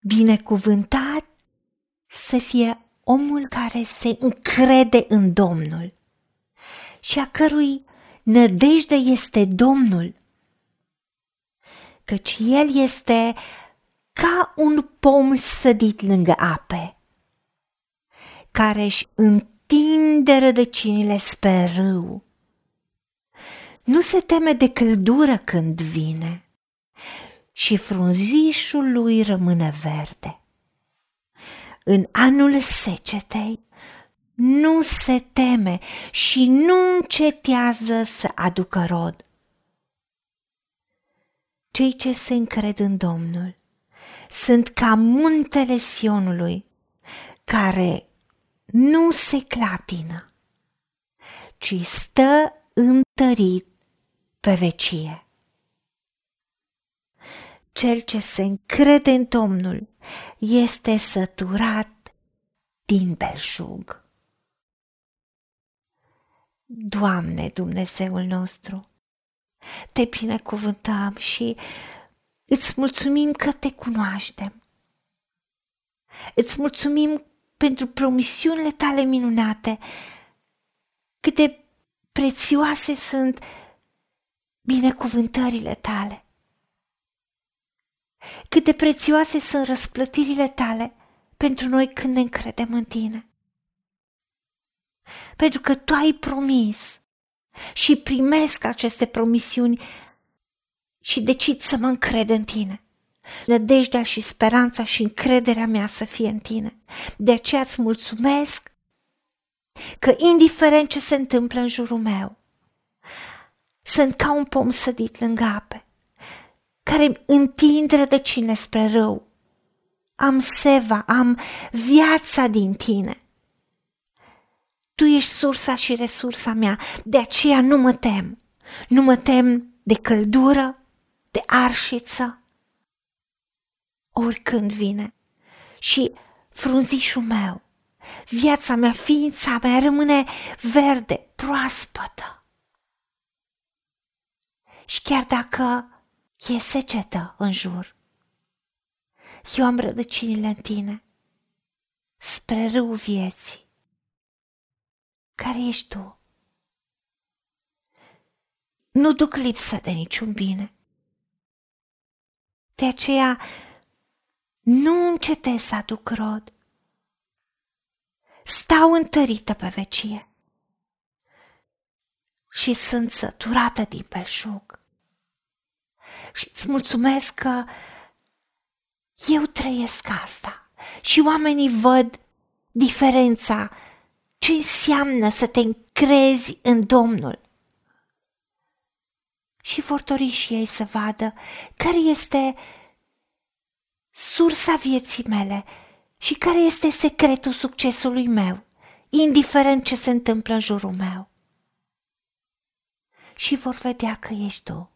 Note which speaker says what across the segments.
Speaker 1: Binecuvântat să fie omul care se încrede în Domnul și a cărui nădejde este Domnul, căci El este ca un pom sădit lângă ape, care își întinde rădăcinile spre râu. Nu se teme de căldură când vine și frunzișul lui rămâne verde. În anul secetei nu se teme și nu încetează să aducă rod. Cei ce se încred în Domnul sunt ca muntele Sionului, care nu se clatină, ci stă întărit pe vecie. Cel ce se încrede în Domnul este săturat din belșug. Doamne, Dumnezeul nostru, te binecuvântăm și îți mulțumim că te cunoaștem. Îți mulțumim pentru promisiunile tale minunate, cât de prețioase sunt binecuvântările tale. Cât de prețioase sunt răsplătirile tale pentru noi când ne încredem în tine. Pentru că tu ai promis și primesc aceste promisiuni și decid să mă încred în tine. Nădejdea și speranța și încrederea mea să fie în tine. De aceea îți mulțumesc că indiferent ce se întâmplă în jurul meu, sunt ca un pom sădit lângă ape, care întind rădăcine spre rău. Am seva, am viața din tine. Tu ești sursa și resursa mea, de aceea nu mă tem. Nu mă tem de căldură, de arșiță, oricând vine. Și frunzișul meu, viața mea, ființa mea rămâne verde, proaspătă. Și chiar dacă e secetă în jur, eu am rădăcinile în tine, spre râu vieții, care ești tu. Nu duc lipsă de niciun bine. De aceea nu încetez să aduc rod. Stau întărită pe vecie și sunt săturată din belșug. Și îți mulțumesc că eu trăiesc asta și oamenii văd diferența ce înseamnă să te încrezi în Domnul. Și vor dori și ei să vadă care este sursa vieții mele și care este secretul succesului meu, indiferent ce se întâmplă în jurul meu. Și vor vedea că ești tu,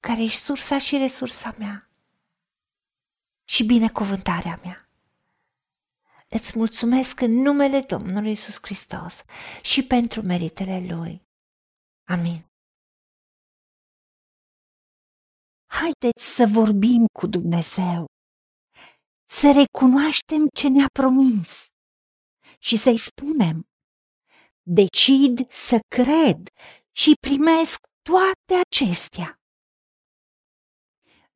Speaker 1: care ești sursa și resursa mea și binecuvântarea mea. Îți mulțumesc în numele Domnului Isus Hristos și pentru meritele Lui. Amin. Haideți să vorbim cu Dumnezeu, să recunoaștem ce ne-a promis și să-i spunem, decid să cred și primesc toate acestea.